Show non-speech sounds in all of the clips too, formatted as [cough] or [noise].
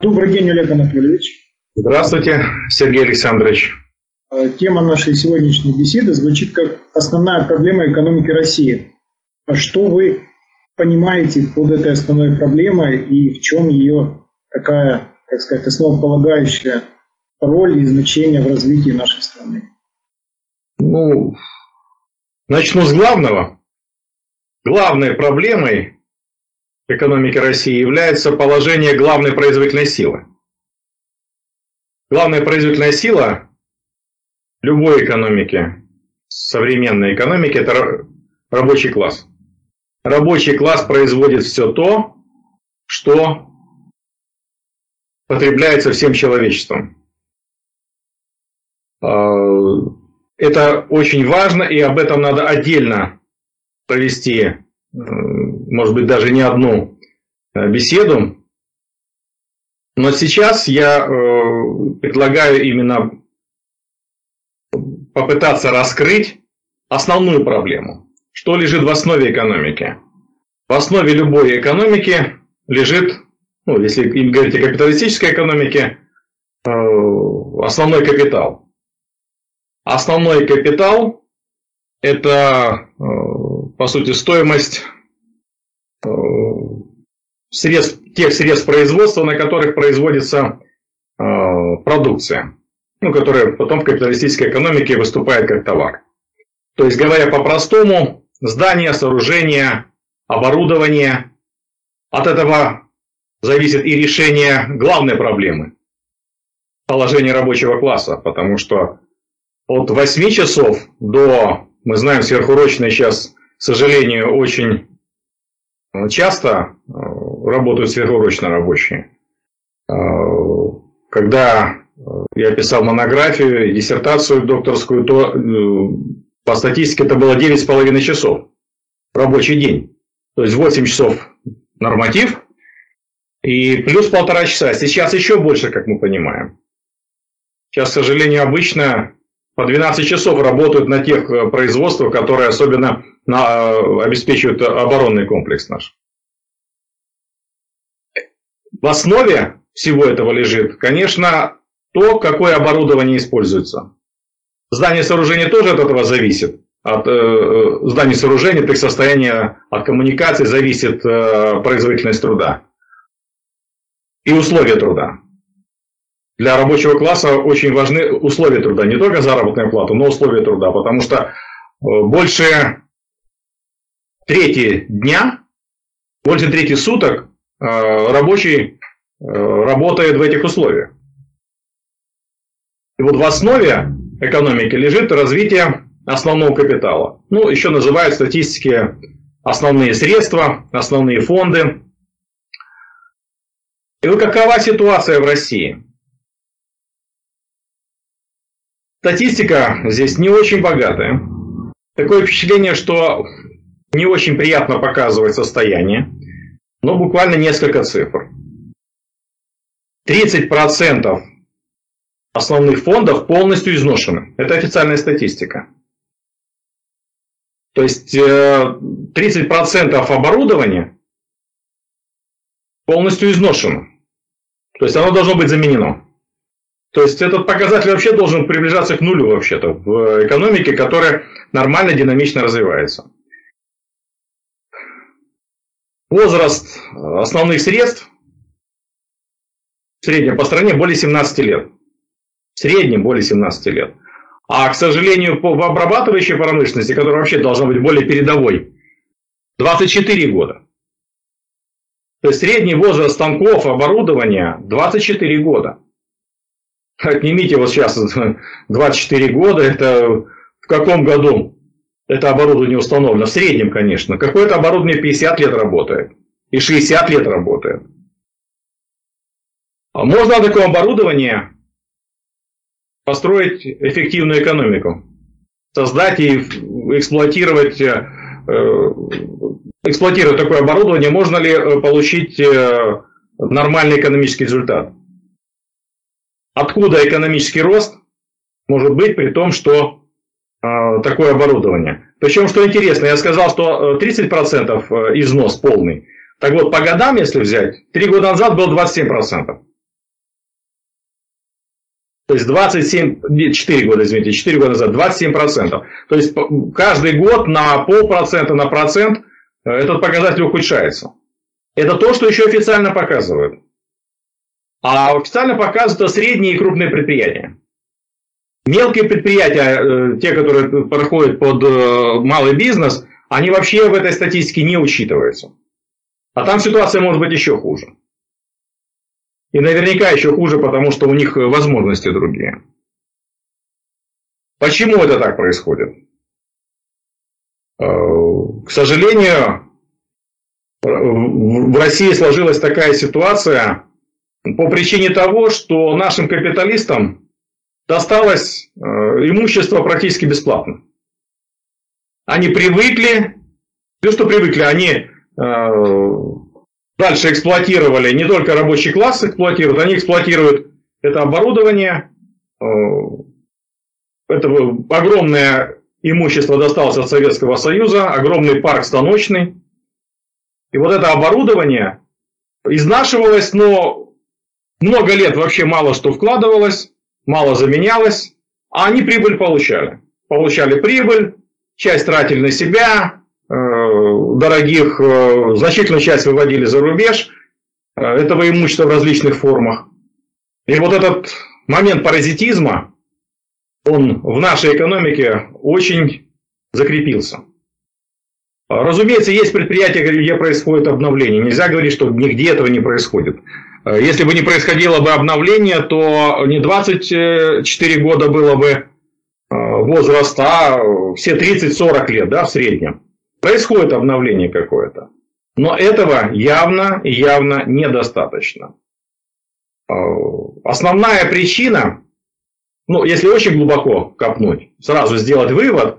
Добрый день, Олег Анатольевич. Здравствуйте, Сергей Александрович. Э, тема нашей сегодняшней беседы звучит как основная проблема экономики России. А что вы понимаете под этой основной проблемой и в чем ее такая, так сказать, основополагающая роль и значение в развитии нашей страны? Ну, начну с главного. Главной проблемой экономики России является положение главной производительной силы. Главная производительная сила любой экономики, современной экономики, это рабочий класс. Рабочий класс производит все то, что потребляется всем человечеством. А, это очень важно, и об этом надо отдельно провести, может быть, даже не одну э, беседу. Но сейчас я э, предлагаю именно попытаться раскрыть основную проблему. Что лежит в основе экономики? В основе любой экономики лежит, ну, если говорить о капиталистической экономике, э, основной капитал. Основной капитал – это, по сути, стоимость средств, тех средств производства, на которых производится продукция ну, которая потом в капиталистической экономике выступает как товар. То есть, говоря по-простому, здание, сооружение, оборудование. От этого зависит и решение главной проблемы – положения рабочего класса, потому что от 8 часов до, мы знаем, сверхурочные сейчас, к сожалению, очень часто э, работают сверхурочно рабочие. Э, когда я писал монографию, диссертацию докторскую, то э, по статистике это было 9,5 часов рабочий день. То есть 8 часов норматив и плюс полтора часа. Сейчас еще больше, как мы понимаем. Сейчас, к сожалению, обычно по 12 часов работают на тех э, производствах, которые особенно на, э, обеспечивают оборонный комплекс наш. В основе всего этого лежит, конечно, то, какое оборудование используется. Здание сооружения тоже от этого зависит. От э, э здания сооружения, от их состояния, от коммуникации зависит э, производительность труда. И условия труда. Для рабочего класса очень важны условия труда. Не только заработная плата, но условия труда. Потому что э, больше трети дня, больше трети суток э, рабочий э, работает в этих условиях. И вот в основе экономики лежит развитие основного капитала. Ну, еще называют статистики основные средства, основные фонды. И вот какова ситуация в России? Статистика здесь не очень богатая. Такое впечатление, что не очень приятно показывать состояние, но буквально несколько цифр. 30% основных фондов полностью изношены. Это официальная статистика. То есть 30% э, оборудования полностью изношено. То есть оно должно быть заменено. То есть этот показатель вообще должен приближаться к нулю вообще-то в экономике, которая нормально, динамично развивается. Возраст основных средств в среднем по стране более 17 лет. В среднем более 17 лет. А, к сожалению, в обрабатывающей промышленности, которая вообще должна быть более передовой, 24 года. То есть средний возраст станков, оборудования 24 года. Отнимите вот сейчас [laughs] 24 года, это в каком году это оборудование установлено? В среднем, конечно. Какое-то оборудование 50 лет работает и 60 лет работает. А можно такое оборудование построить эффективную экономику, создать и эксплуатировать, э, эксплуатировать такое оборудование, можно ли э, получить э, нормальный экономический результат. Откуда экономический рост может быть при том, что такое оборудование. Причем, что интересно, я сказал, что 30% износ полный. Так вот, по годам, если взять, 3 года назад был 27%. То есть 27, 4 года, извините, 4 года назад 27%. То есть каждый год на полпроцента, на процент э, этот показатель ухудшается. Это то, что еще официально показывают. А официально показывают средние и крупные предприятия. Мелкие предприятия, э, те, которые проходят под э, малый бизнес, они вообще в этой статистике не учитываются. А там ситуация может быть еще хуже. И наверняка еще хуже, потому что у них возможности другие. Почему это так происходит? Э, к сожалению, в России сложилась такая ситуация по причине того, что нашим капиталистам досталось э, имущество практически бесплатно. Они привыкли, то, что привыкли, они э, Дальше эксплуатировали, не только рабочий класс эксплуатируют, они эксплуатируют это оборудование. Э, это огромное имущество досталось от Советского Союза, огромный парк станочный. И вот это оборудование изнашивалось, но много лет вообще мало что вкладывалось, мало заменялось, а они прибыль получали. Получали прибыль, часть тратили на себя, Э, дорогих, э, значительную часть выводили за рубеж э, этого имущества в различных формах. И вот этот момент паразитизма, он в нашей экономике очень закрепился. Разумеется, есть предприятия, где происходит обновление. Нельзя говорить, что нигде этого не происходит. Если бы не происходило бы обновление, то не 24 года было бы возраста, а все 30-40 лет да, в среднем происходит обновление какое-то. Но этого явно, явно недостаточно. А, основная причина, ну, если очень глубоко копнуть, сразу сделать вывод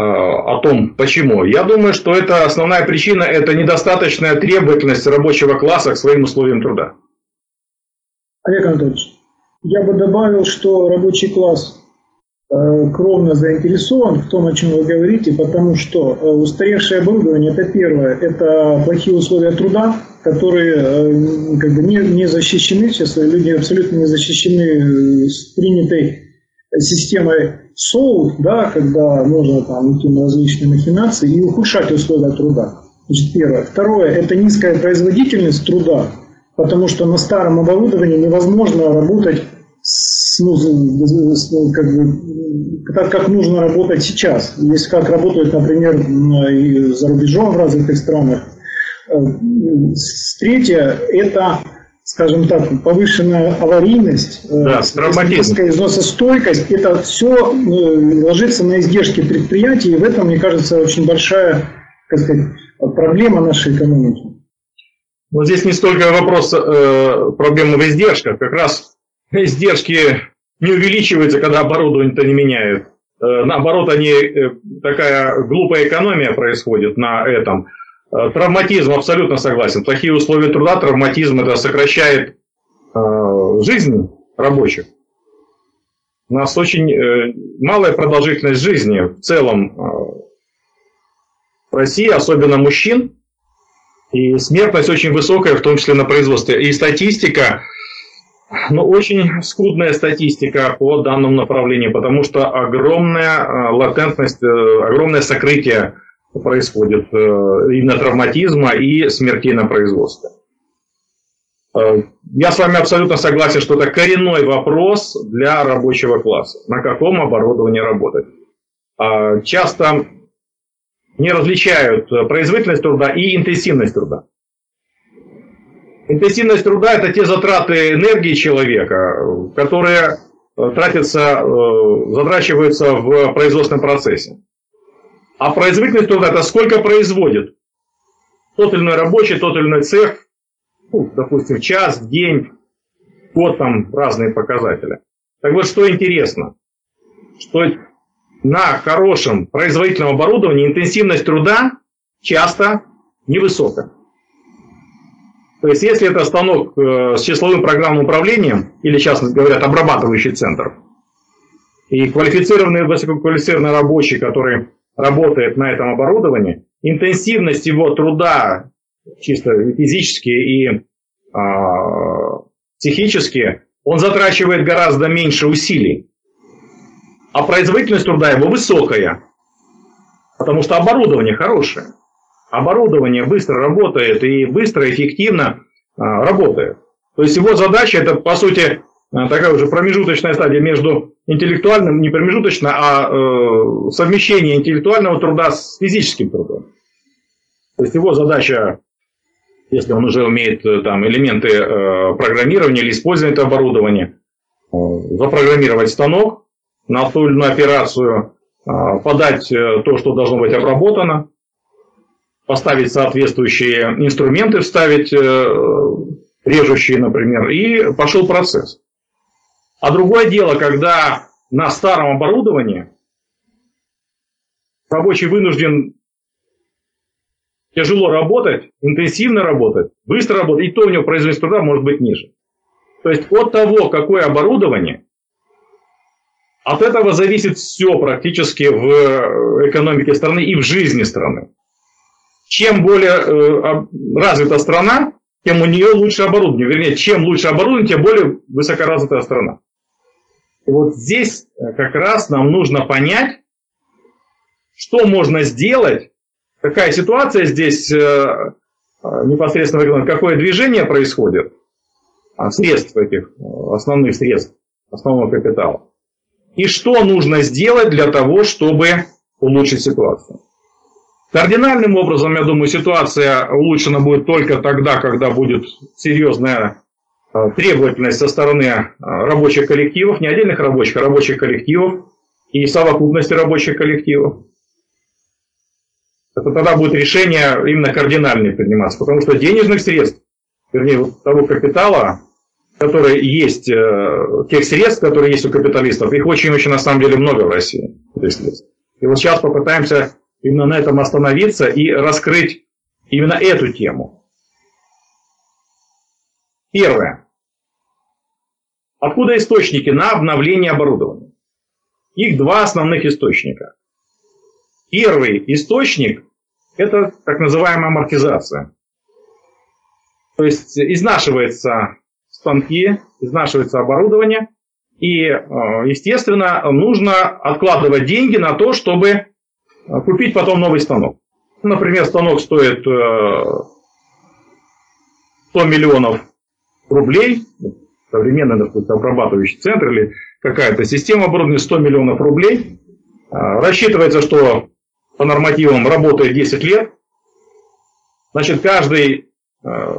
о том, почему, я думаю, что это основная причина – это недостаточная требовательность рабочего класса к своим условиям труда. Олег Анатольевич, я бы добавил, что рабочий класс Э, кровно заинтересован в том, о чем вы говорите, потому что э, устаревшее оборудование, это первое, это плохие условия труда, которые э, как бы не, не защищены, сейчас люди абсолютно не защищены с принятой системой СОУ, да, когда можно там идти на различные махинации и ухудшать условия труда. Значит, первое. Второе, это низкая производительность труда, потому что на старом оборудовании невозможно работать с, ну, с, как бы, так, как нужно работать сейчас. Если как работают, например, и за рубежом в разных странах. Э, третье – это, скажем так, повышенная аварийность, э, да, низкая износостойкость. Это все э, ложится на издержки предприятий, и в этом, мне кажется, очень большая как сказать, проблема нашей экономики. Вот здесь не столько вопрос э, проблемы в издержках, как раз издержки не увеличиваются, когда оборудование-то не меняют. Э, наоборот, они, такая глупая экономия происходит на этом. Э, травматизм, абсолютно согласен. Плохие условия труда, травматизм, это сокращает жизнь рабочих. У нас очень малая продолжительность жизни в целом в России, особенно мужчин. И смертность очень высокая, в том числе на производстве. И статистика ну, очень скудная статистика по данному направлению, потому что огромная э, латентность, э, огромное сокрытие происходит э, именно травматизма и смертей на производстве. Я с вами абсолютно согласен, что это коренной вопрос для рабочего класса. На каком оборудовании работать? А, часто не различают производительность труда и интенсивность труда. Интенсивность труда – это те затраты энергии человека, которые э, тратятся, э, затрачиваются в производственном процессе. А производительность труда – это сколько производит тот или иной рабочий, тот или иной цех, ну, допустим, час, день, год, там разные показатели. Так вот, что интересно, что на хорошем производительном оборудовании интенсивность труда часто невысокая. То есть, если это станок э, с числовым программным управлением, или сейчас говорят обрабатывающий центр, и квалифицированный, высококвалифицированный рабочий, который работает на этом оборудовании, интенсивность его труда, чисто физически и а, психически, он затрачивает гораздо меньше усилий, а производительность труда его высокая, потому что оборудование хорошее. Оборудование быстро работает и быстро, эффективно а, работает. То есть его задача это, по сути, такая уже промежуточная стадия между интеллектуальным, не промежуточно, а э, совмещение интеллектуального труда с физическим трудом. То есть его задача, если он уже умеет э, там, элементы э, программирования или использования этого оборудования, э, запрограммировать станок на ту или иную операцию, э, подать э, то, что должно быть обработано, поставить соответствующие инструменты, вставить э, режущие, например, и пошел процесс. А другое дело, когда на старом оборудовании рабочий вынужден тяжело работать, интенсивно работать, быстро работать, и то у него производительность труда может быть ниже. То есть от того, какое оборудование, от этого зависит все практически в экономике страны и в жизни страны. Чем более э, развита страна, тем у нее лучше оборудование. Вернее, чем лучше оборудование, тем более высокоразвитая страна. И вот здесь э, как раз нам нужно понять, что можно сделать, какая ситуация здесь э, э, непосредственно, какое движение происходит, а, средств этих, основных средств, основного капитала. И что нужно сделать для того, чтобы улучшить ситуацию. Кардинальным образом, я думаю, ситуация улучшена будет только тогда, когда будет серьезная требовательность со стороны э, рабочих коллективов, не отдельных рабочих, а рабочих коллективов и совокупности рабочих коллективов. Это тогда будет решение именно кардинальное приниматься, потому что денежных средств, вернее, того капитала, которые есть, э, тех средств, которые есть у капиталистов, их очень-очень на самом деле много в России. И вот сейчас попытаемся именно на этом остановиться и раскрыть именно эту тему. Первое. Откуда источники на обновление оборудования? Их два основных источника. Первый источник – это так называемая амортизация. То есть изнашивается станки, изнашивается оборудование, и, э, естественно, нужно откладывать деньги на то, чтобы а купить потом новый станок. Например, станок стоит 100 э, миллионов рублей, современный допустим, обрабатывающий центр или какая-то система оборудования 100 миллионов рублей. А, рассчитывается, что по нормативам работает 10 лет. Значит, каждый э,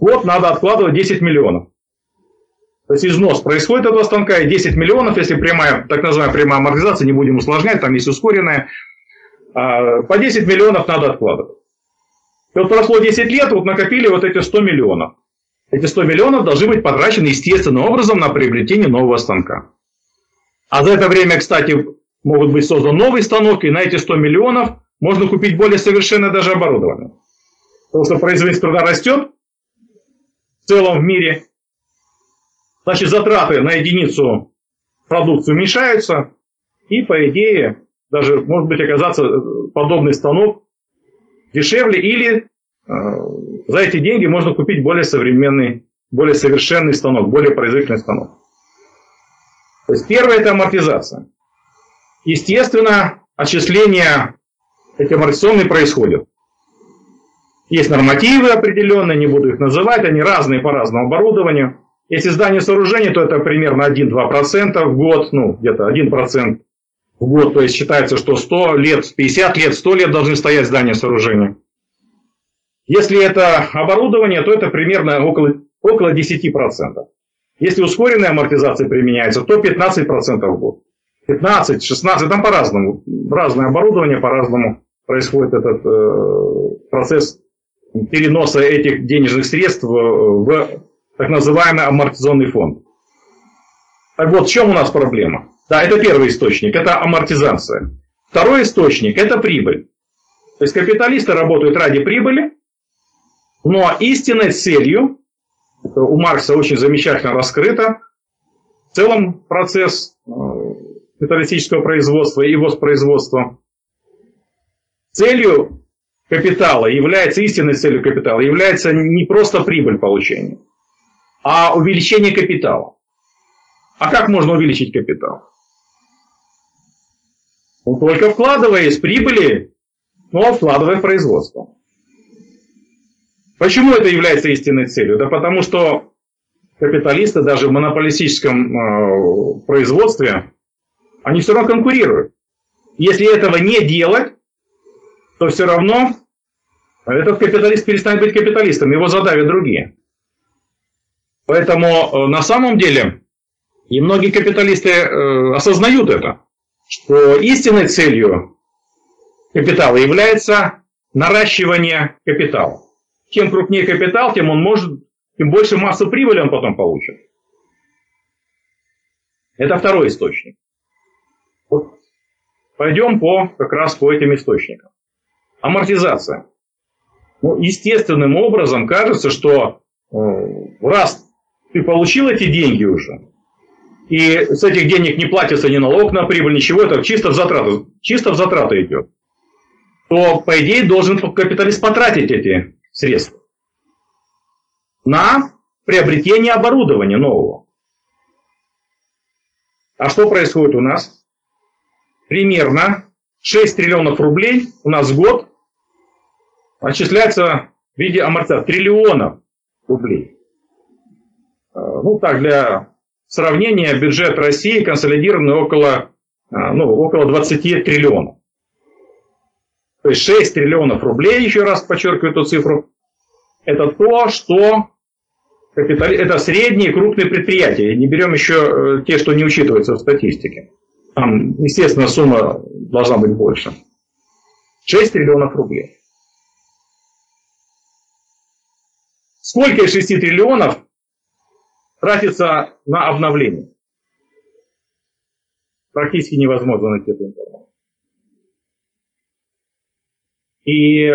год надо откладывать 10 миллионов. То есть износ происходит этого станка, и 10 миллионов, если прямая, так называемая прямая амортизация, не будем усложнять, там есть ускоренная, а, по 10 миллионов надо откладывать. И вот прошло 10 лет, вот накопили вот эти 100 миллионов. Эти 100 миллионов должны быть потрачены естественным образом на приобретение нового станка. А за это время, кстати, могут быть создан новый станок, и на эти 100 миллионов можно купить более совершенное даже оборудование. Потому что производительность труда растет в целом в мире. Значит, затраты на единицу продукции уменьшаются, и, по идее, даже, может быть, оказаться подобный станок дешевле, или за эти деньги можно купить более современный, более совершенный станок, более производительный станок. То есть первое это амортизация. Естественно, отчисления эти амортизационные происходят. Есть нормативы определенные, не буду их называть, они разные по разному оборудованию. Если здание сооружения, то это примерно 1-2% в год, ну где-то 1% в год. То есть считается, что 100 лет, 50 лет, 100 лет должны стоять здания сооружения. Если это оборудование, то это примерно около, около 10%. Если ускоренная амортизация применяется, то 15% в год. 15, 16, там по-разному. Разное оборудование, по-разному происходит этот э, процесс переноса этих денежных средств в, так называемый амортизационный фонд. Так вот, в чем у нас проблема? Да, это первый источник, это амортизация. Второй источник – это прибыль. То есть капиталисты работают ради прибыли, но истинной целью, у Маркса очень замечательно раскрыто, в целом процесс э, капиталистического производства и воспроизводства, целью капитала является, истинной целью капитала является не просто прибыль получения, а увеличение капитала. А как можно увеличить капитал? Ну, только вкладывая из прибыли, но ну, вкладывая в производство. Почему это является истинной целью? Да потому что капиталисты даже в монополистическом э, производстве, они все равно конкурируют. Если этого не делать, то все равно этот капиталист перестанет быть капиталистом, его задавят другие. Поэтому э, на самом деле и многие капиталисты э, осознают это, что истинной целью капитала является наращивание капитала. Чем крупнее капитал, тем он может, тем больше массы прибыли он потом получит. Это второй источник. Вот. Пойдем по, как раз по этим источникам. Амортизация. Ну, естественным образом кажется, что э, раз ты получил эти деньги уже, и с этих денег не платится ни налог на прибыль, ничего, это чисто в затраты, чисто в затраты идет, то, по идее, должен капиталист потратить эти средства на приобретение оборудования нового. А что происходит у нас? Примерно 6 триллионов рублей у нас в год отчисляется в виде амортизации триллионов рублей. Э, ну так, для сравнения, бюджет России консолидированный около, э, ну, около 20 триллионов. То есть 6 триллионов рублей, еще раз подчеркиваю эту цифру, это то, что капитали... это средние крупные предприятия. Не берем еще э, те, что не учитываются в статистике. Там, естественно, сумма должна быть больше. 6 триллионов рублей. Сколько из 6 триллионов тратится на обновление? Практически невозможно найти эту информацию. И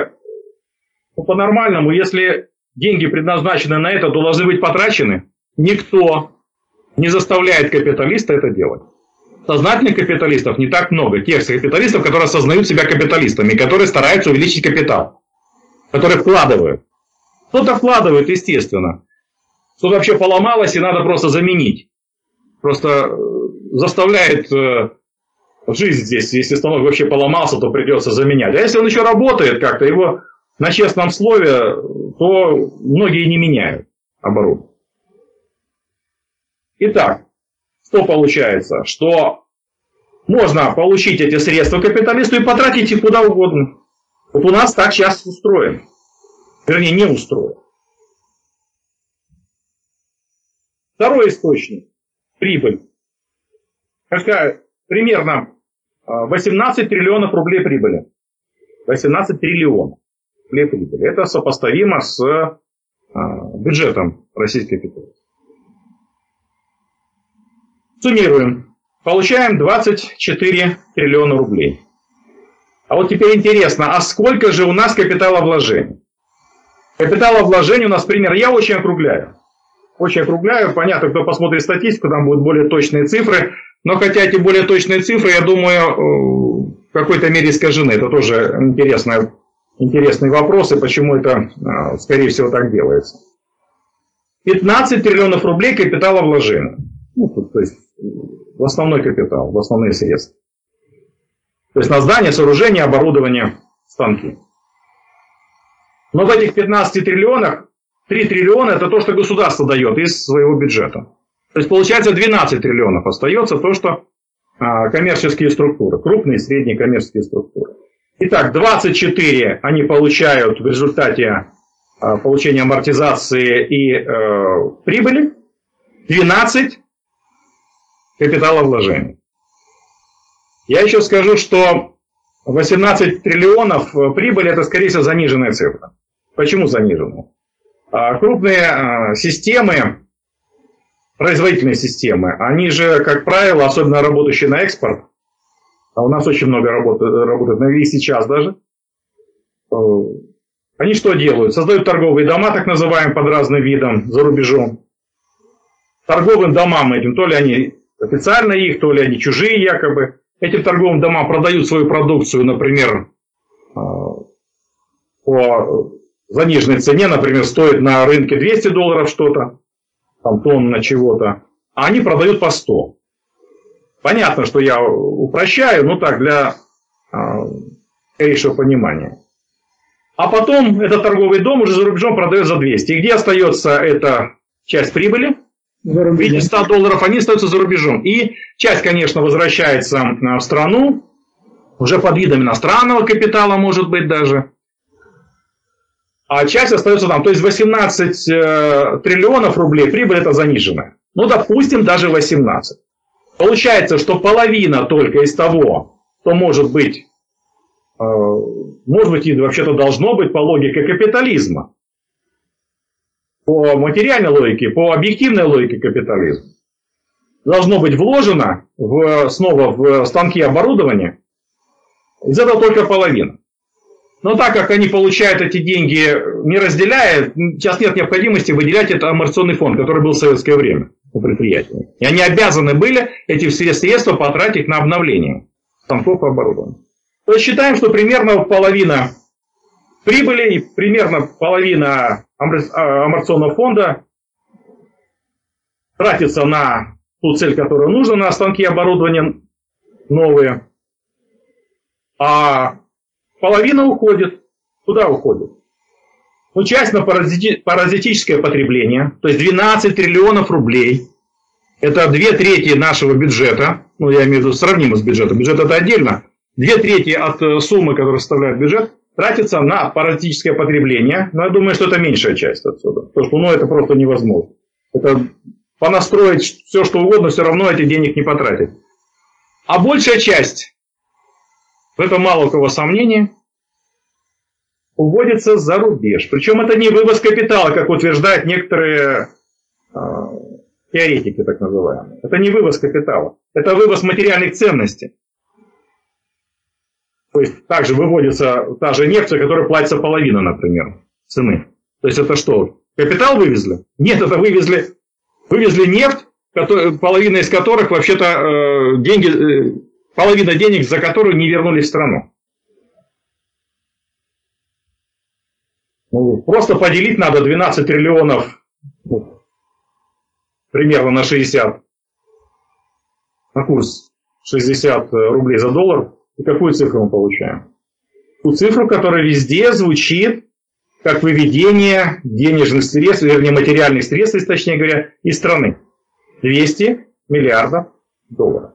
ну, по-нормальному, если деньги предназначены на это, то должны быть потрачены. Никто не заставляет капиталиста это делать. Сознательных капиталистов не так много. Тех капиталистов, которые осознают себя капиталистами, которые стараются увеличить капитал, которые вкладывают. Кто-то вкладывает, естественно. Что-то вообще поломалось, и надо просто заменить. Просто э, заставляет э, жизнь здесь. Если станок вообще поломался, то придется заменять. А если он еще работает как-то, его на честном слове, то многие не меняют оборудование. Итак, что получается? Что можно получить эти средства капиталисту и потратить их куда угодно. Вот у нас так сейчас устроено вернее, не устроил. Второй источник – прибыль. Какая? Примерно 18 а, триллионов рублей прибыли. 18 триллионов рублей прибыли. Это сопоставимо с а, бюджетом Российской Федерации. Суммируем. Получаем 24 триллиона рублей. А вот теперь интересно, а сколько же у нас капиталовложений? Капиталовложение у нас пример, я очень округляю. Очень округляю, понятно, кто посмотрит статистику, там будут более точные цифры, но хотя эти более точные цифры, я думаю, э, в какой-то мере искажены. Это тоже интересный, интересный вопрос, и почему это, э, скорее всего, так делается. 15 триллионов рублей капитала вложения. Ну, то есть в основной капитал, в основные средства. То есть на здание, сооружение, оборудование, станки. Но в этих 15 триллионах 3 триллиона это то, что государство дает из своего бюджета. То есть получается 12 триллионов остается то, что а, коммерческие структуры, крупные и средние коммерческие структуры. Итак, 24 они получают в результате а, получения амортизации и э, прибыли, 12 капиталовложений. Я еще скажу, что 18 триллионов э, прибыли это, скорее всего, заниженная цифра. Почему занижены? А, крупные а, системы, производительные системы, они же, как правило, особенно работающие на экспорт, а у нас очень много работает, работает и сейчас даже, э, они что делают? Создают торговые дома, так называемые, под разным видом, за рубежом. Торговым домам этим, то ли они официально их, то ли они чужие якобы. Этим торговым домам продают свою продукцию, например, э, по заниженной цене, например, стоит на рынке 200 долларов что-то, там тонна чего-то, а они продают по 100. Понятно, что я упрощаю, но так, для скорейшего а, понимания. А потом этот торговый дом уже за рубежом продает за 200. И где остается эта часть прибыли? В виде 100 долларов они остаются за рубежом. И часть, конечно, возвращается в страну, уже под видом иностранного капитала, может быть, даже. А часть остается там. То есть 18 э, триллионов рублей прибыль это заниженная. Ну, допустим, даже 18. Получается, что половина только из того, что может быть, э, может быть и вообще-то должно быть по логике капитализма, по материальной логике, по объективной логике капитализма, должно быть вложено в, снова в станки оборудования, из этого только половина. Но так как они получают эти деньги, не разделяя, сейчас нет необходимости выделять это амортизационный фонд, который был в советское время у предприятия. И они обязаны были эти все средства потратить на обновление станков и оборудования. То есть считаем, что примерно половина прибыли и примерно половина а, амортизационного фонда тратится на ту цель, которая нужна, на станки и оборудование новые. А половина уходит. Куда уходит? Ну, часть на паразити паразитическое потребление, то есть 12 триллионов рублей. Это две трети нашего бюджета, ну, я имею в виду сравнимо с бюджетом, бюджет это отдельно. Две трети от э, суммы, которую составляет бюджет, тратится на паразитическое потребление. Но я думаю, что это меньшая часть отсюда. Потому что ну, это просто невозможно. Это понастроить все, что угодно, все равно эти денег не потратить. А большая часть, в этом мало у кого сомнений, уводится за рубеж. Причем это не вывоз капитала, как утверждают некоторые э, теоретики, так называемые. Это не вывоз капитала. Это вывоз материальных ценностей. То есть также выводится та же нефть, за которую платится половина, например, цены. То есть это что? Капитал вывезли? Нет, это вывезли, вывезли нефть, который, половина из которых вообще-то э, деньги, э, половина денег, за которую не вернулись в страну. Просто поделить надо 12 триллионов примерно на 60, на курс 60 рублей за доллар. И какую цифру мы получаем? Ту цифру, которая везде звучит как выведение денежных средств, вернее материальных средств, точнее говоря, из страны. 200 миллиардов долларов.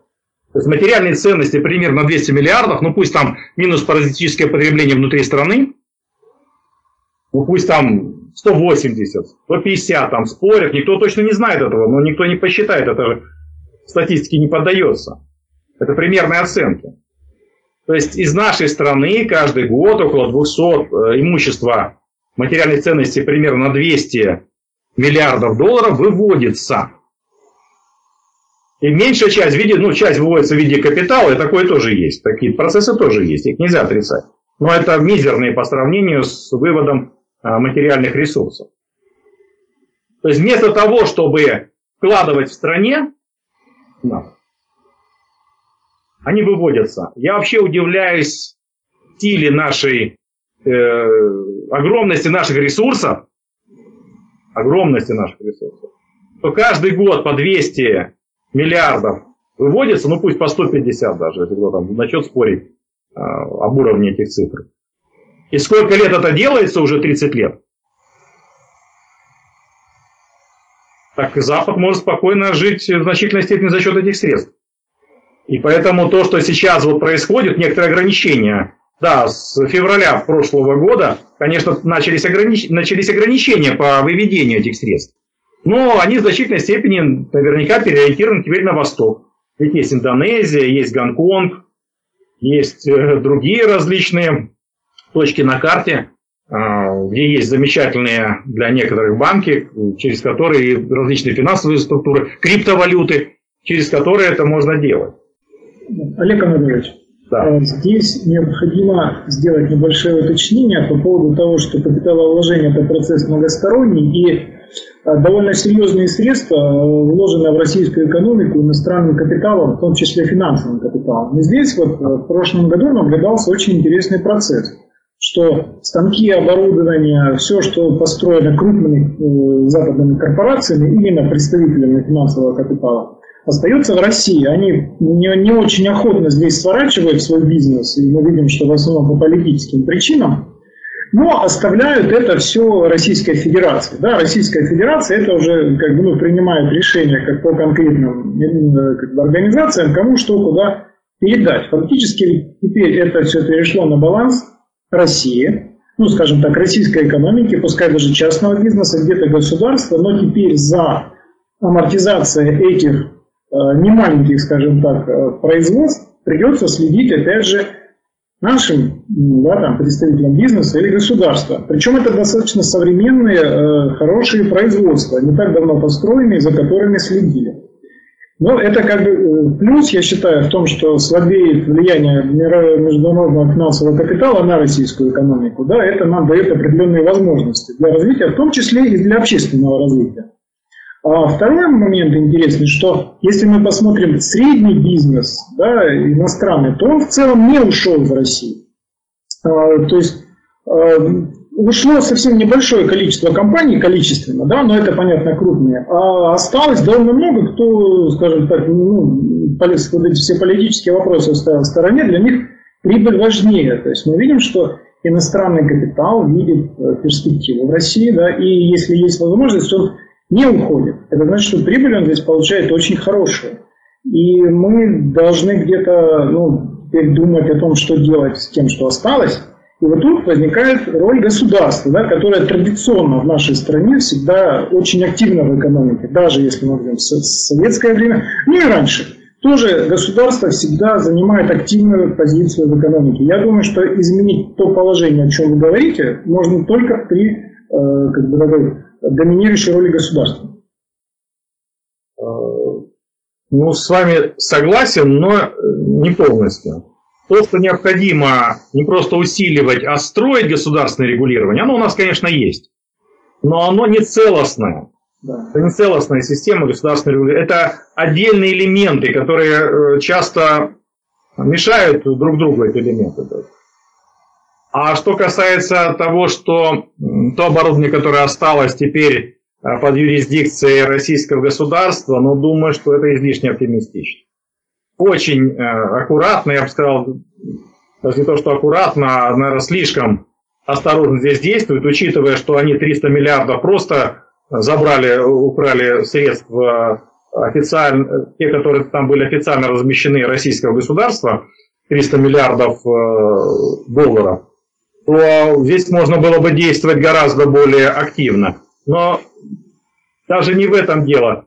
То есть материальные ценности примерно 200 миллиардов, ну пусть там минус паразитическое потребление внутри страны, ну пусть там 180, 150, там спорят, никто точно не знает этого, но никто не посчитает, это же статистике не поддается. Это примерные оценки. То есть из нашей страны каждый год около 200 э, имущества материальной ценности примерно на 200 миллиардов долларов выводится. И меньшая часть, в виде, ну, часть выводится в виде капитала, и такое тоже есть. Такие процессы тоже есть, их нельзя отрицать. Но это мизерные по сравнению с выводом материальных ресурсов. То есть вместо того, чтобы вкладывать в стране, они выводятся. Я вообще удивляюсь силе нашей, э, огромности наших ресурсов, огромности наших ресурсов, то каждый год по 200 миллиардов выводится, ну пусть по 150 даже, если кто там начнет спорить э, об уровне этих цифр. И сколько лет это делается? Уже 30 лет. Так Запад может спокойно жить в значительной степени за счет этих средств. И поэтому то, что сейчас вот происходит, некоторые ограничения, да, с февраля прошлого года, конечно, начались, огранич... начались ограничения по выведению этих средств. Но они в значительной степени наверняка переориентированы теперь на восток. Ведь есть Индонезия, есть Гонконг, есть э, другие различные точки на карте, а, где есть замечательные для некоторых банки, через которые различные финансовые структуры, криптовалюты, через которые это можно делать. Олег Анатольевич, да. А, здесь необходимо сделать небольшое уточнение по поводу того, что капиталовложение – это процесс многосторонний, и а, довольно серьезные средства вложены в российскую экономику иностранным капиталом, в том числе финансовым капиталом. И здесь вот в прошлом году наблюдался очень интересный процесс – что станки, оборудование, все, что построено крупными э, западными корпорациями, именно представителями финансового капитала, остается в России. Они не, не очень охотно здесь сворачивают свой бизнес, и мы видим, что в основном по политическим причинам, но оставляют это все Российской Федерации. Да, Российская Федерация это уже как бы, ну, принимает решение как по конкретным э, как бы, организациям, кому что куда передать. Фактически теперь это все перешло на баланс России, ну, скажем так, российской экономики, пускай даже частного бизнеса, где-то государства, но теперь за амортизацией этих э, немаленьких, скажем так, э, производств придется следить, опять же, нашим да, там, представителям бизнеса или государства. Причем это достаточно современные, э, хорошие производства, не так давно построенные, за которыми следили. Но это как бы э, плюс, я считаю, в том, что слабеет влияние международного финансового капитала на российскую экономику. Да, это нам дает определенные возможности для развития, в том числе и для общественного развития. А второй момент интересный, что если мы посмотрим средний бизнес, да, иностранный, то он в целом не ушел из России. А, то есть а, ушло совсем небольшое количество компаний, количественно, да, но это, понятно, крупные, а осталось довольно много, кто, скажем так, ну, вот эти все политические вопросы оставил в стороне, для них прибыль важнее. То есть мы видим, что иностранный капитал видит э, перспективу в России, да, и если есть возможность, он не уходит. Это значит, что прибыль он здесь получает очень хорошую. И мы должны где-то ну, теперь думать о том, что делать с тем, что осталось, и вот тут возникает роль государства, да, которое традиционно в нашей стране всегда очень активно в экономике, даже если мы говорим советское время, ну и раньше. Тоже государство всегда занимает активную позицию в экономике. Я думаю, что изменить то положение, о чем вы говорите, можно только при э, как бы, такой доминирующей роли государства. Э, ну, с вами согласен, но не полностью то, что необходимо не просто усиливать, а строить государственное регулирование, оно у нас, конечно, есть. Но оно не целостное. Да. Это не целостная система государственного регулирования. Это отдельные элементы, которые э, часто мешают друг другу эти элементы. А что касается того, что то оборудование, которое осталось теперь э, под юрисдикцией российского государства, ну, думаю, что это излишне оптимистично очень э, аккуратно, я бы сказал, даже не то, что аккуратно, а, наверное, слишком осторожно здесь действует, учитывая, что они 300 миллиардов просто забрали, украли средства официально, те, которые там были официально размещены российского государства, 300 миллиардов э, долларов, то здесь можно было бы действовать гораздо более активно. Но даже не в этом дело.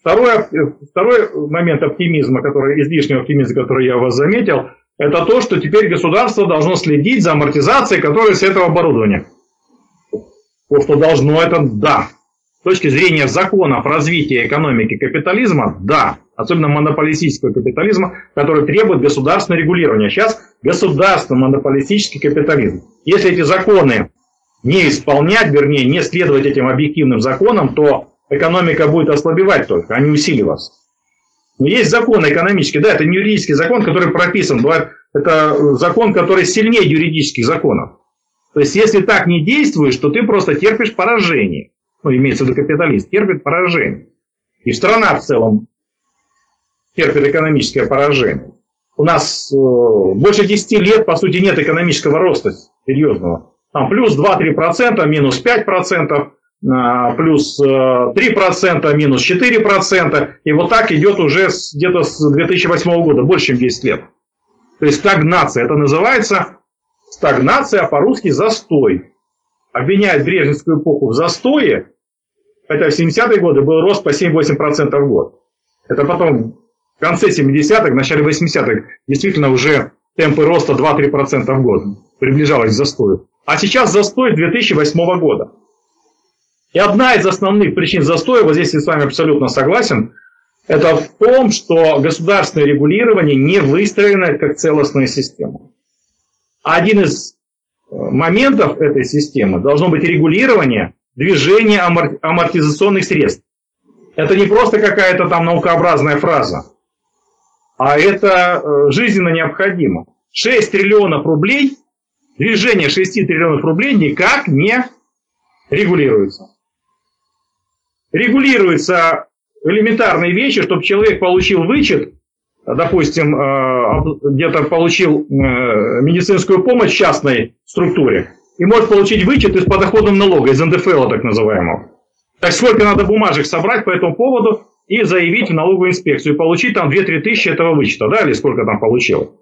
Второй, второй момент оптимизма, который, излишнего оптимизма, который я у вас заметил, это то, что теперь государство должно следить за амортизацией, которая с этого оборудования. То, что должно, это да. С точки зрения законов развития экономики капитализма, да. Особенно монополистического капитализма, который требует государственного регулирования. Сейчас государственный монополистический капитализм. Если эти законы не исполнять, вернее, не следовать этим объективным законам, то экономика будет ослабевать только, а не усиливаться. Но есть закон экономический, да, это не юридический закон, который прописан, это закон, который сильнее юридических законов. То есть, если так не действуешь, то ты просто терпишь поражение. Ну, имеется в виду капиталист, терпит поражение. И страна в целом терпит экономическое поражение. У нас э, больше 10 лет, по сути, нет экономического роста серьезного. Там плюс 2-3%, минус 5%, плюс 3%, э, минус 4%, и вот так идет уже где-то с 2008 года, больше, чем 10 лет. То есть стагнация, это называется стагнация, а по-русски застой. Обвиняют Брежневскую эпоху в застое, хотя в 70-е годы был рост по 7-8% в год. Это потом в конце 70-х, в начале 80-х действительно уже темпы роста 2-3% в год приближалось к застою. А сейчас застой 2008 года. И одна из основных причин застоя, вот здесь я с вами абсолютно согласен, это в том, что государственное регулирование не выстроено как целостная система. Один из э, моментов этой системы должно быть регулирование движения амортизационных средств. Это не просто какая-то там наукообразная фраза, а это э, жизненно необходимо. 6 триллионов рублей движение 6 триллионов рублей никак не регулируется. Регулируются элементарные вещи, чтобы человек получил вычет, допустим, э, где-то получил э, медицинскую помощь в частной структуре, и может получить вычет из подоходного налога, из НДФЛ так называемого. Так сколько надо бумажек собрать по этому поводу и заявить в налоговую инспекцию, и получить там 2-3 тысячи этого вычета, да, или сколько там получил.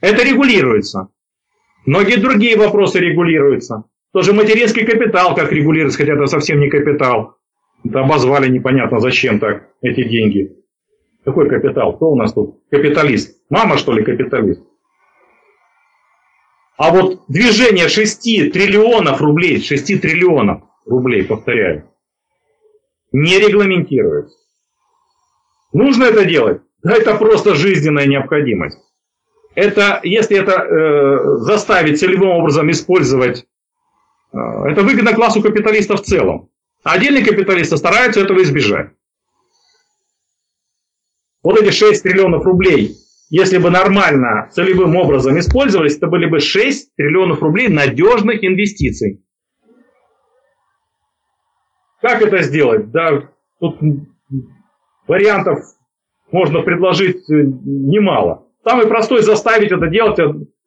Это регулируется. Многие другие вопросы регулируются. Тоже материнский капитал как регулируется, хотя это совсем не капитал. Обозвали непонятно зачем так эти деньги. Какой капитал? Кто у нас тут? Капиталист. Мама, что ли, капиталист? А вот движение 6 триллионов рублей, 6 триллионов рублей, повторяю, не регламентируется. Нужно это делать? Да это просто жизненная необходимость. Это, если это э, заставить целевым образом использовать, э, это выгодно классу капиталистов в целом. А отдельные капиталисты стараются этого избежать. Вот эти 6 триллионов рублей, если бы нормально целевым образом использовались, это были бы 6 триллионов рублей надежных инвестиций. Как это сделать? Да, тут вариантов можно предложить э, немало. Самый простой заставить это делать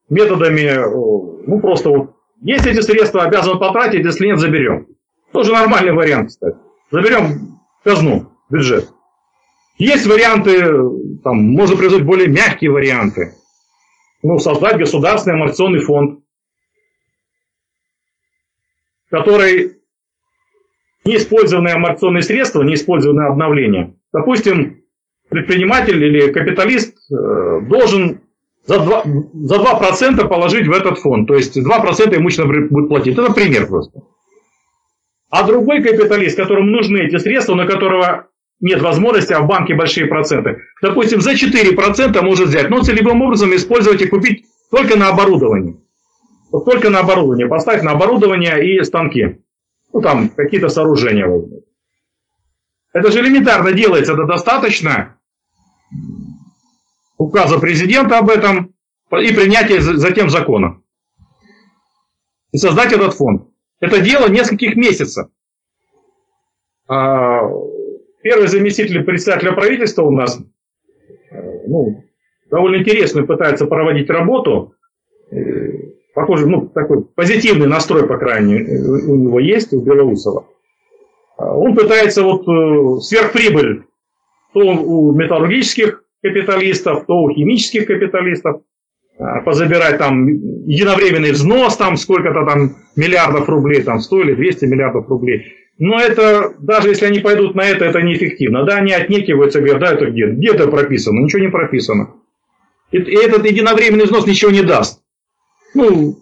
методами, э, ну просто вот, есть эти средства, обязан потратить, если нет, заберем. Тоже нормальный вариант, кстати. Заберем казну, бюджет. Есть варианты, там, можно предложить более мягкие варианты. Ну, создать государственный амортизационный фонд, который неиспользованные амортизационные средства, неиспользованные обновления. Допустим, предприниматель или капиталист э, должен за 2%, за 2 положить в этот фонд. То есть 2% имущественно будет платить. Это пример просто. А другой капиталист, которому нужны эти средства, на которого нет возможности, а в банке большие проценты, допустим, за 4% может взять, но целевым образом использовать и купить только на оборудование. Вот только на оборудование. Поставить на оборудование и станки. Ну, там какие-то сооружения возьмут. Это же элементарно делается, это достаточно указа президента об этом и принятия затем закона. И создать этот фонд. Это дело нескольких месяцев. А, первый заместитель председателя правительства у нас ну, довольно интересно пытается проводить работу. Э, похоже, ну, такой позитивный настрой, по крайней мере, у него есть, у Белоусова. А, он пытается вот э, сверхприбыль то у металлургических капиталистов, то у химических капиталистов позабирать там единовременный взнос, там сколько-то там миллиардов рублей, там 100 или 200 миллиардов рублей. Но это, даже если они пойдут на это, это неэффективно. Да, они отнекиваются, говорят, да, это где? Где это прописано? Ничего не прописано. И, этот единовременный взнос ничего не даст. Ну,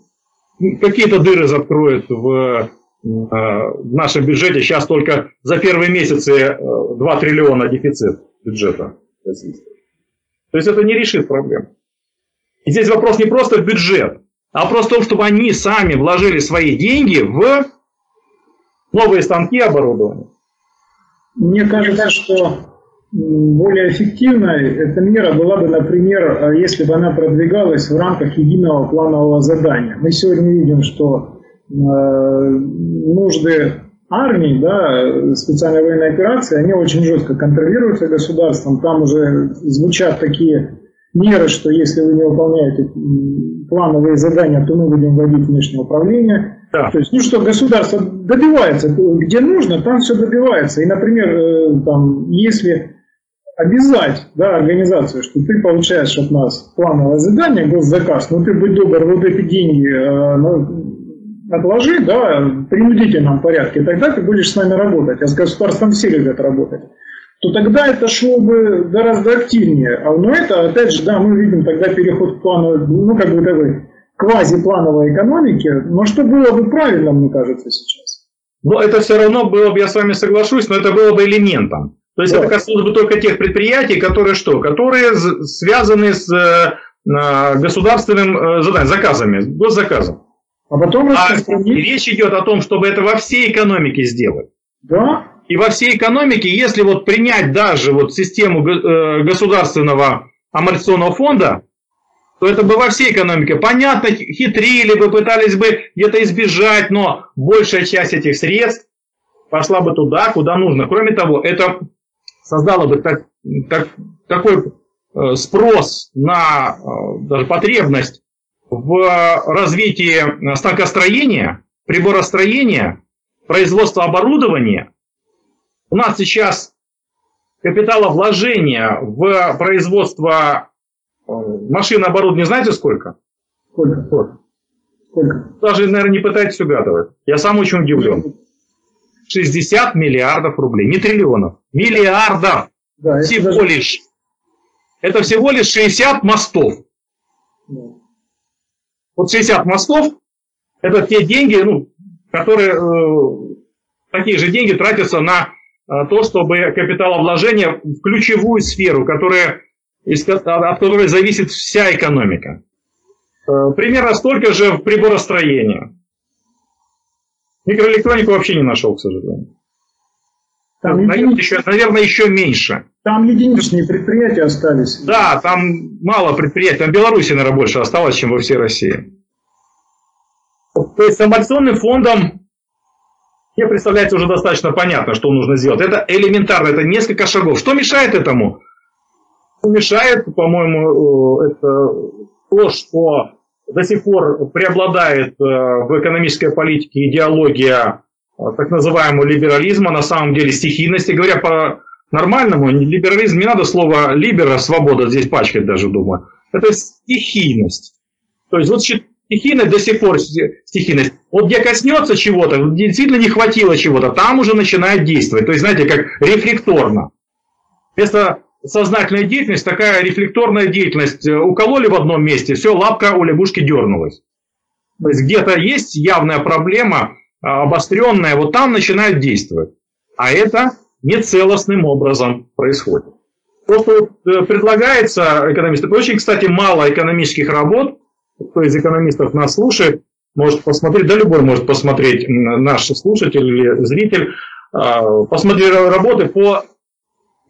какие-то дыры закроет в, э, в нашем бюджете. Сейчас только за первые месяцы 2 э, триллиона дефицит бюджета То есть это не решит проблему. И здесь вопрос не просто в бюджет, а вопрос в том, чтобы они сами вложили свои деньги в новые станки и оборудование. Мне кажется, что более эффективной эта мера была бы, например, если бы она продвигалась в рамках единого планового задания. Мы сегодня видим, что э, нужды армии, да, специальной военной операции, они очень жестко контролируются государством. Там уже звучат такие меры, что если вы не выполняете плановые задания, то мы будем вводить внешнее управление. Да. То есть, ну что, государство добивается, где нужно, там все добивается. И, например, э, там, если обязать да, организацию, что ты получаешь от нас плановое задание, госзаказ, но ты будь добр, вот эти деньги э, ну, отложи, да, в принудительном порядке, тогда ты будешь с нами работать, а с государством все любят работать то тогда это шло бы гораздо активнее. А, но это, опять же, да, мы видим тогда переход к плану, ну, как бы такой квазиплановой экономики, но что было бы правильно, мне кажется, сейчас. Но это все равно было бы, я с вами соглашусь, но это было бы элементом. То есть да. это касалось бы только тех предприятий, которые что? Которые связаны с э, государственным э, заданием, заказами, госзаказом. А потом а речь идет о том, чтобы это во всей экономике сделать. Да, и во всей экономике, если вот принять даже вот систему э, государственного амортизационного фонда, то это бы во всей экономике. Понятно, хитрили бы, пытались бы где-то избежать, но большая часть этих средств пошла бы туда, куда нужно. Кроме того, это создало бы так, так, такой э, спрос на э, даже потребность в развитии станкостроения, приборостроения, производства оборудования. У нас сейчас капиталовложения в производство э, машин оборудования знаете сколько? Сколько? Сколько? Даже, наверное, не пытайтесь угадывать. Я сам очень удивлен. 60 миллиардов рублей, не триллионов, миллиардов да, всего даже... лишь. Это всего лишь 60 мостов. Да. Вот 60 мостов, это те деньги, ну, которые, э, такие же деньги тратятся на то, чтобы капиталовложение в ключевую сферу, которая, от которой зависит вся экономика. Э, примерно столько же в приборостроении. Микроэлектронику вообще не нашел, к сожалению. Там наверное, единиц... еще, наверное, еще меньше. Там единичные предприятия остались. Да, там мало предприятий. Там Беларуси, наверное, больше осталось, чем во всей России. То есть с амбиционным фондом мне представляется уже достаточно понятно, что нужно сделать. Это элементарно, это несколько шагов. Что мешает этому? Мешает, по-моему, э, это то, что до сих пор преобладает э, в экономической политике идеология э, так называемого либерализма, на самом деле стихийности. Говоря по нормальному, либерализм, не надо слово либера, свобода здесь пачкать даже, думаю. Это стихийность. То есть вот стихийность до сих пор стихийность. Вот где коснется чего-то, действительно не хватило чего-то, там уже начинает действовать. То есть, знаете, как рефлекторно. Вместо сознательной деятельности такая рефлекторная деятельность. Э, укололи в одном месте, все, лапка у лягушки дернулась. То есть где-то есть явная проблема, а, обостренная, вот там начинает действовать. А это нецелостным образом происходит. Просто вот э, предлагается экономистам, очень, кстати, мало экономических работ, кто из экономистов нас слушает, может посмотреть, да любой может посмотреть, наш слушатель или зритель, а, посмотреть работы по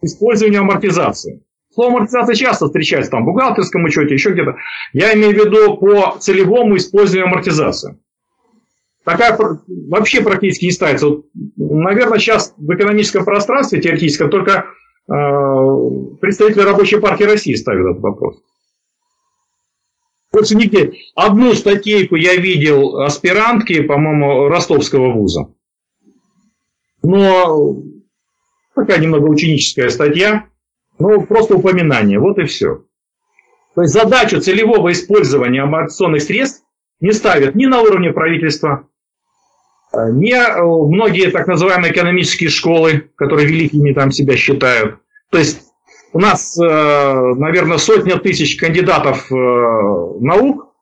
использованию амортизации. Слово амортизация часто встречается там в бухгалтерском учете, еще где-то. Я имею в виду по целевому использованию амортизации. Такая вообще практически не ставится. Вот, наверное, сейчас в экономическом пространстве теоретическом только э, представители рабочей партии России ставят этот вопрос. Больше нигде. Одну статейку я видел аспирантки, по-моему, ростовского вуза. Но такая немного ученическая статья, ну, просто упоминание, вот и все. То есть задачу целевого использования амортизационных средств не ставят ни на уровне правительства, ни э, многие так называемые экономические школы, которые великими там себя считают. То есть у нас, э, наверное, сотня тысяч кандидатов э, наук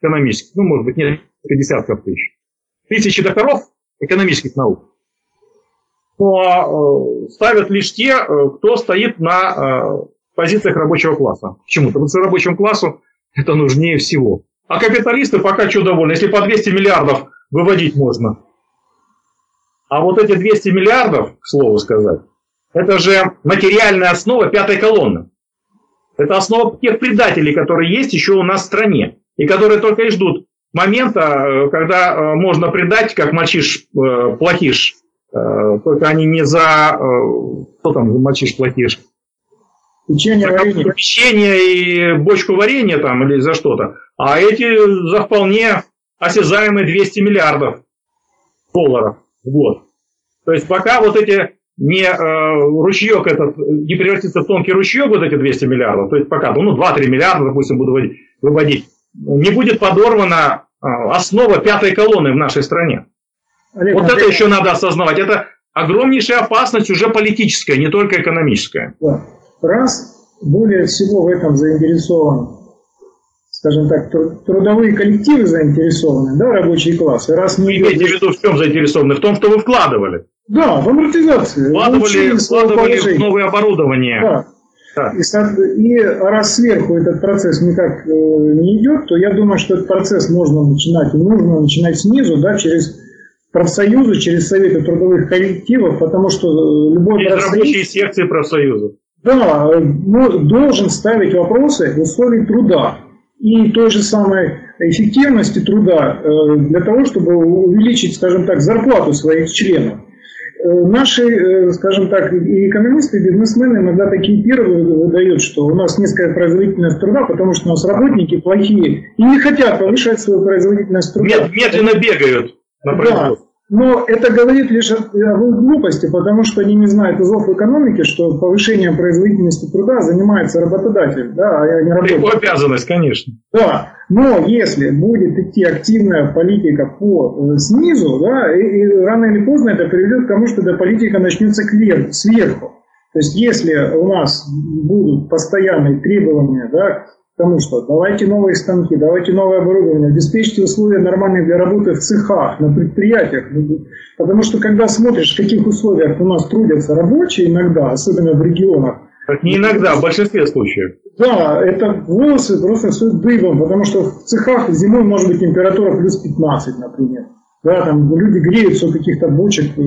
экономических, ну, может быть, несколько десятков тысяч. Тысячи докторов экономических наук. Но э, ставят лишь те, кто стоит на позициях рабочего класса. Почему? Потому что рабочему классу это нужнее всего. А капиталисты пока что довольны. Если по 200 миллиардов выводить можно. А вот эти 200 миллиардов, к слову сказать, это же материальная основа пятой колонны. Это основа тех предателей, которые есть еще у нас в стране. И которые только и ждут момента, э, когда э, можно предать, как мальчиш э, плохиш. Только они не за... Что там за мальчиш плохиш? Печенье, варенье. Печенье и бочку варенья там или за что-то. А эти за вполне осязаемые 200 миллиардов долларов в год. То есть пока вот эти не э, ручеек этот, не превратится в тонкий ручеек, вот эти 200 миллиардов, то есть пока, ну 2-3 миллиарда, допустим, буду выводить, не будет подорвана э, основа пятой колонны в нашей стране. Олег, вот это еще надо осознавать. Это огромнейшая опасность уже политическая, не только экономическая. Да. Раз более всего в этом заинтересован, скажем так, трудовые коллективы заинтересованы, да, рабочий класс. раз мы... Имейте в виду в чем заинтересованы? В том, что вы вкладывали. Да, в амортизацию. Вкладывали, вкладывали в новое оборудование. Да. Да. И, и раз сверху этот процесс никак э, не идет, то я думаю, что этот процесс можно начинать, нужно начинать снизу, да, через профсоюзы, через советы трудовых коллективов, потому что э, любой Есть профсоюз... рабочие секции профсоюзов. Да, ну, должен ставить вопросы условий труда и той же самой эффективности труда э, для того, чтобы увеличить, скажем так, зарплату своих членов. Э, наши, э, скажем так, и экономисты, и бизнесмены иногда такие первые выдают, что у нас низкая производительность труда, потому что у нас работники плохие и не хотят повышать свою производительность труда. Медленно бегают на производство. Но это говорит лишь о, глупости, потому что они не знают изов экономики, что повышением производительности труда занимается работодатель, да, а не работник. Его обязанность, конечно. Да, но если будет идти активная политика по э, снизу, да, и, и рано или поздно это приведет к тому, что эта политика начнется кверху, сверху. То есть если у нас будут постоянные требования да, Потому что давайте новые станки, давайте новое оборудование, обеспечьте условия нормальные для работы в цехах, на предприятиях. Потому что когда смотришь, в каких условиях у нас трудятся рабочие иногда, особенно в регионах. Так не иногда, в большинстве случаев. Да, это волосы просто все дыбом, потому что в цехах зимой может быть температура плюс 15, например. Да, там люди греются у каких-то бочек э,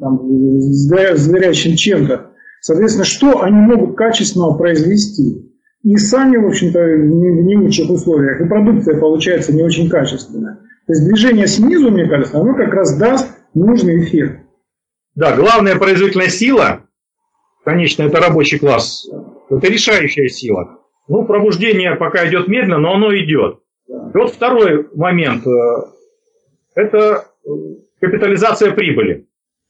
там, с горящим чем-то. Соответственно, что они могут качественного произвести? И сами, в общем-то, в не лучших условиях, и продукция получается не очень качественная. То есть движение снизу, мне кажется, оно как раз даст нужный эффект. Да, главная производительная сила, конечно, это рабочий класс, это решающая сила. Ну, пробуждение пока идет медленно, но оно идет. И вот второй момент, э, это э, капитализация прибыли.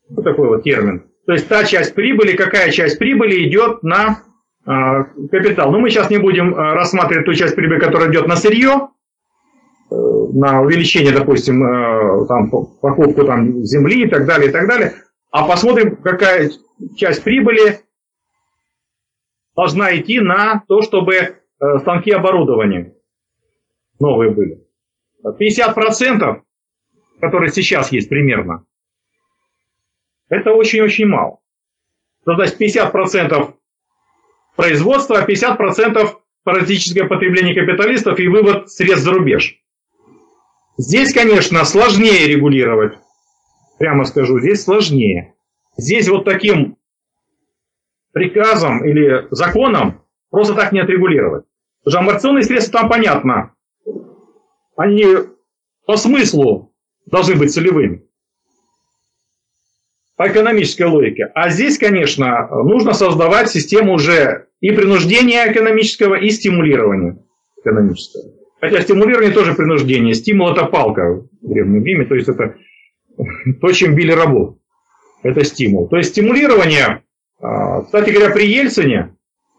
Вот такой вот термин. То есть та часть прибыли, какая часть прибыли идет на капитал. Но мы сейчас не будем а, рассматривать ту часть прибыли, которая идет на сырье, э, на увеличение, допустим, э, там, покупку там, земли и так далее, и так далее, а посмотрим, какая часть прибыли должна идти на то, чтобы э, станки оборудования новые были. 50%, которые сейчас есть примерно, это очень-очень мало. То есть 50% производства, а 50% паразитическое потребление капиталистов и вывод средств за рубеж. Здесь, конечно, сложнее регулировать. Прямо скажу, здесь сложнее. Здесь вот таким приказом или законом просто так не отрегулировать. Потому амортизационные средства там понятно. Они по смыслу должны быть целевыми по экономической логике. А здесь, конечно, нужно создавать систему уже и принуждения экономического, и стимулирования экономического. Хотя стимулирование тоже принуждение. Стимул – это палка в Древнем Риме, то есть это [laughs] то, чем били рабов. Это стимул. То есть стимулирование, а, кстати говоря, при Ельцине,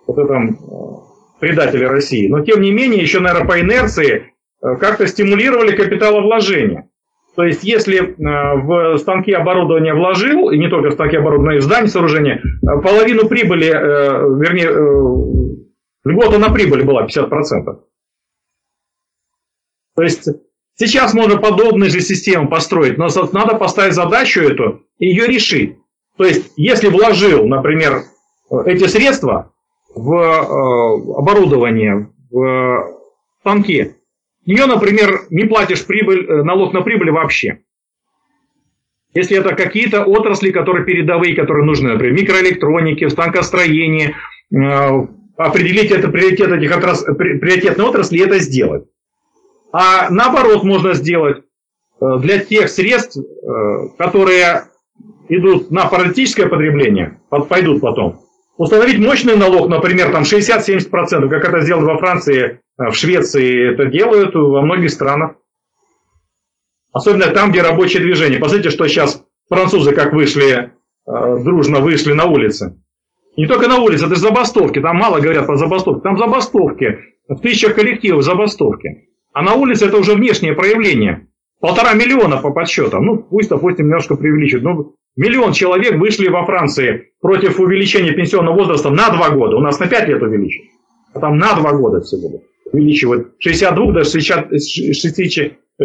вот этом а, предателе России, но тем не менее, еще, наверное, по инерции а, как-то стимулировали капиталовложение. То есть, если э, в станки оборудования вложил, и не только в станки оборудования, но и в здание сооружения, э, половину прибыли, э, вернее, льгота на прибыль была 50%. То есть, сейчас можно подобные же системы построить, но надо поставить задачу эту и ее решить. То есть, если вложил, например, эти средства в оборудование, в станки, нее, например, не платишь прибыль, э, налог на прибыль вообще. Если это какие-то отрасли, которые передовые, которые нужны, например, микроэлектроники, станкостроение, э, определить это приоритет этих отрас... приоритетной отрасли и это сделать. А наоборот можно сделать э, для тех средств, которые идут на паразитическое потребление, пойдут потом, установить мощный налог, например, там 60-70%, как это сделали во Франции в Швеции это делают, во многих странах. Особенно там, где рабочее движение. Посмотрите, что сейчас французы как вышли, э, дружно вышли на улицы. Не только на улице, это забастовки. Там мало говорят про забастовки. Там забастовки. В тысячах коллективов забастовки. А на улице это уже внешнее проявление. Полтора миллиона по подсчетам. Ну, пусть, допустим, немножко преувеличивают. Ну, миллион человек вышли во Франции против увеличения пенсионного возраста на два года. У нас на пять лет увеличили. А там на два года всего увеличивают 62 до 60,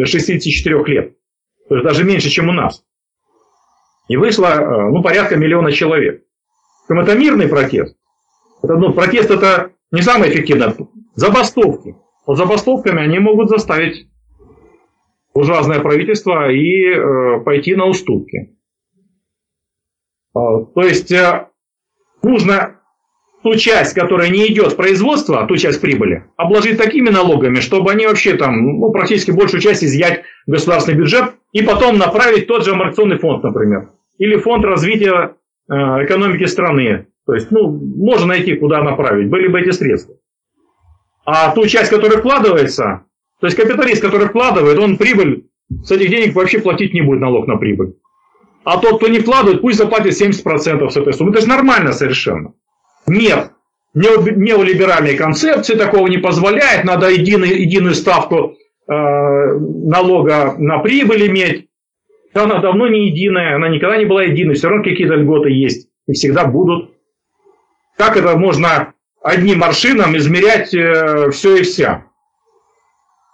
64 лет. То есть даже меньше, чем у нас. И вышло э, ну, порядка миллиона человек. Это мирный протест. Это, ну, протест это не самое эффективное. Забастовки. Вот забастовками они могут заставить ужасное правительство и э, пойти на уступки. Э, то есть э, нужно ту часть, которая не идет в производство, ту часть прибыли, обложить такими налогами, чтобы они вообще там, ну, практически большую часть изъять в государственный бюджет и потом направить тот же амортизационный фонд, например. Или фонд развития э, экономики страны. То есть, ну, можно найти, куда направить, были бы эти средства. А ту часть, которая вкладывается, то есть капиталист, который вкладывает, он прибыль с этих денег вообще платить не будет налог на прибыль. А тот, кто не вкладывает, пусть заплатит 70% с этой суммы. Это же нормально совершенно. Нет. Неолиберальные концепции такого не позволяет. Надо единую, единую ставку э, налога на прибыль иметь. Она давно не единая, она никогда не была единой. Все равно какие-то льготы есть и всегда будут. Как это можно одним аршином измерять э, все и вся?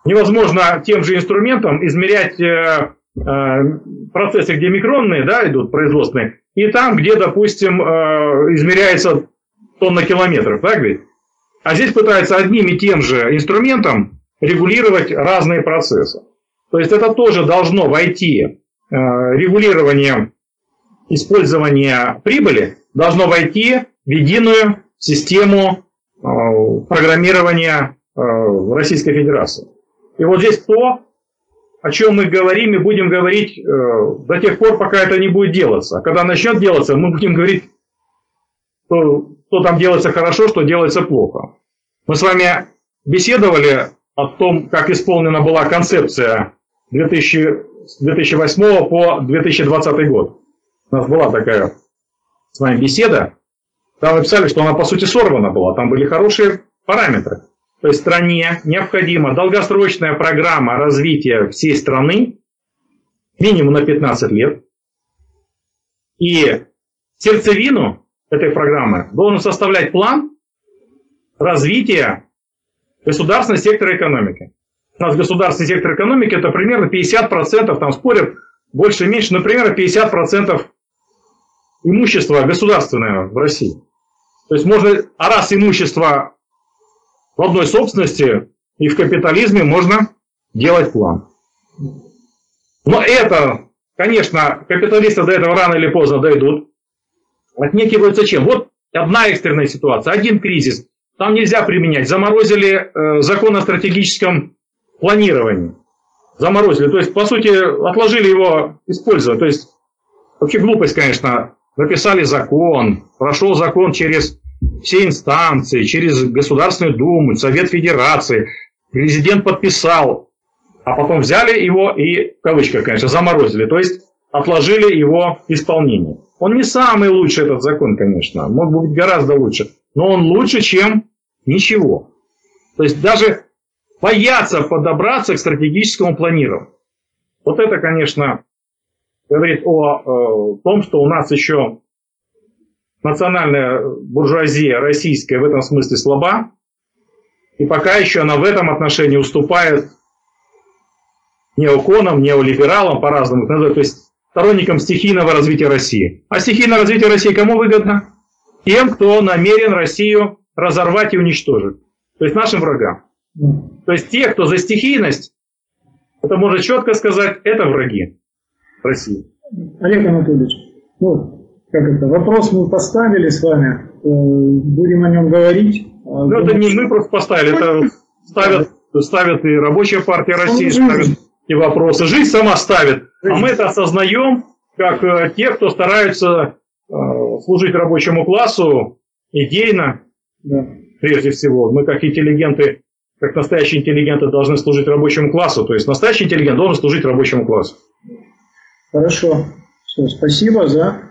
Невозможно тем же инструментом измерять э, э, процессы, где микронные да, идут, производственные, и там, где, допустим, э, измеряется тонна километров, так ведь? А здесь пытаются одним и тем же инструментом регулировать разные процессы. То есть это тоже должно войти, э, регулирование использования прибыли должно войти в единую систему э, программирования э, Российской Федерации. И вот здесь то, о чем мы говорим и будем говорить до тех пор, пока это не будет делаться. А когда начнет делаться, мы будем говорить, что что там делается хорошо, что делается плохо. Мы с вами беседовали о том, как исполнена была концепция 2000, с 2008 по 2020 год. У нас была такая с вами беседа. Там вы писали, что она по сути сорвана была. Там были хорошие параметры. То есть стране необходима долгосрочная программа развития всей страны минимум на 15 лет. И сердцевину этой программы должен составлять план развития государственного сектора экономики. У нас государственный сектор экономики это примерно 50%, там спорят больше и меньше, например, 50% имущества государственное в России. То есть можно, а раз имущество в одной собственности и в капитализме можно делать план. Но это, конечно, капиталисты до этого рано или поздно дойдут отнекиваются чем? Вот одна экстренная ситуация, один кризис. Там нельзя применять. Заморозили э, закон о стратегическом планировании. Заморозили. То есть, по сути, отложили его использовать. То есть, вообще глупость, конечно. Написали закон, прошел закон через все инстанции, через Государственную Думу, Совет Федерации. Президент подписал, а потом взяли его и, в кавычках, конечно, заморозили. То есть, отложили его исполнение. Он не самый лучший этот закон, конечно, мог бы быть гораздо лучше, но он лучше, чем ничего. То есть даже бояться подобраться к стратегическому планированию. Вот это, конечно, говорит о, о э, том, что у нас еще национальная буржуазия российская в этом смысле слаба, и пока еще она в этом отношении уступает неоконам, неолибералам, по-разному их называют. То есть сторонникам стихийного развития России. А стихийное развитие России кому выгодно? Тем, кто намерен Россию разорвать и уничтожить. То есть нашим врагам. То есть те, кто за стихийность, это можно четко сказать, это враги России. Олег Анатольевич, ну, как это, вопрос мы поставили с вами, э, будем о нем говорить. А ну, это не мы просто поставили, это [laughs] ставят, ставят и рабочая партия России, ставят и вопросы. Жизнь сама ставит. А мы это осознаем, как э, те, кто стараются э, служить рабочему классу идейно, да. прежде всего. Мы как интеллигенты, как настоящие интеллигенты должны служить рабочему классу. То есть настоящий интеллигент должен служить рабочему классу. Хорошо. Все, спасибо за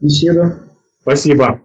беседу. Спасибо.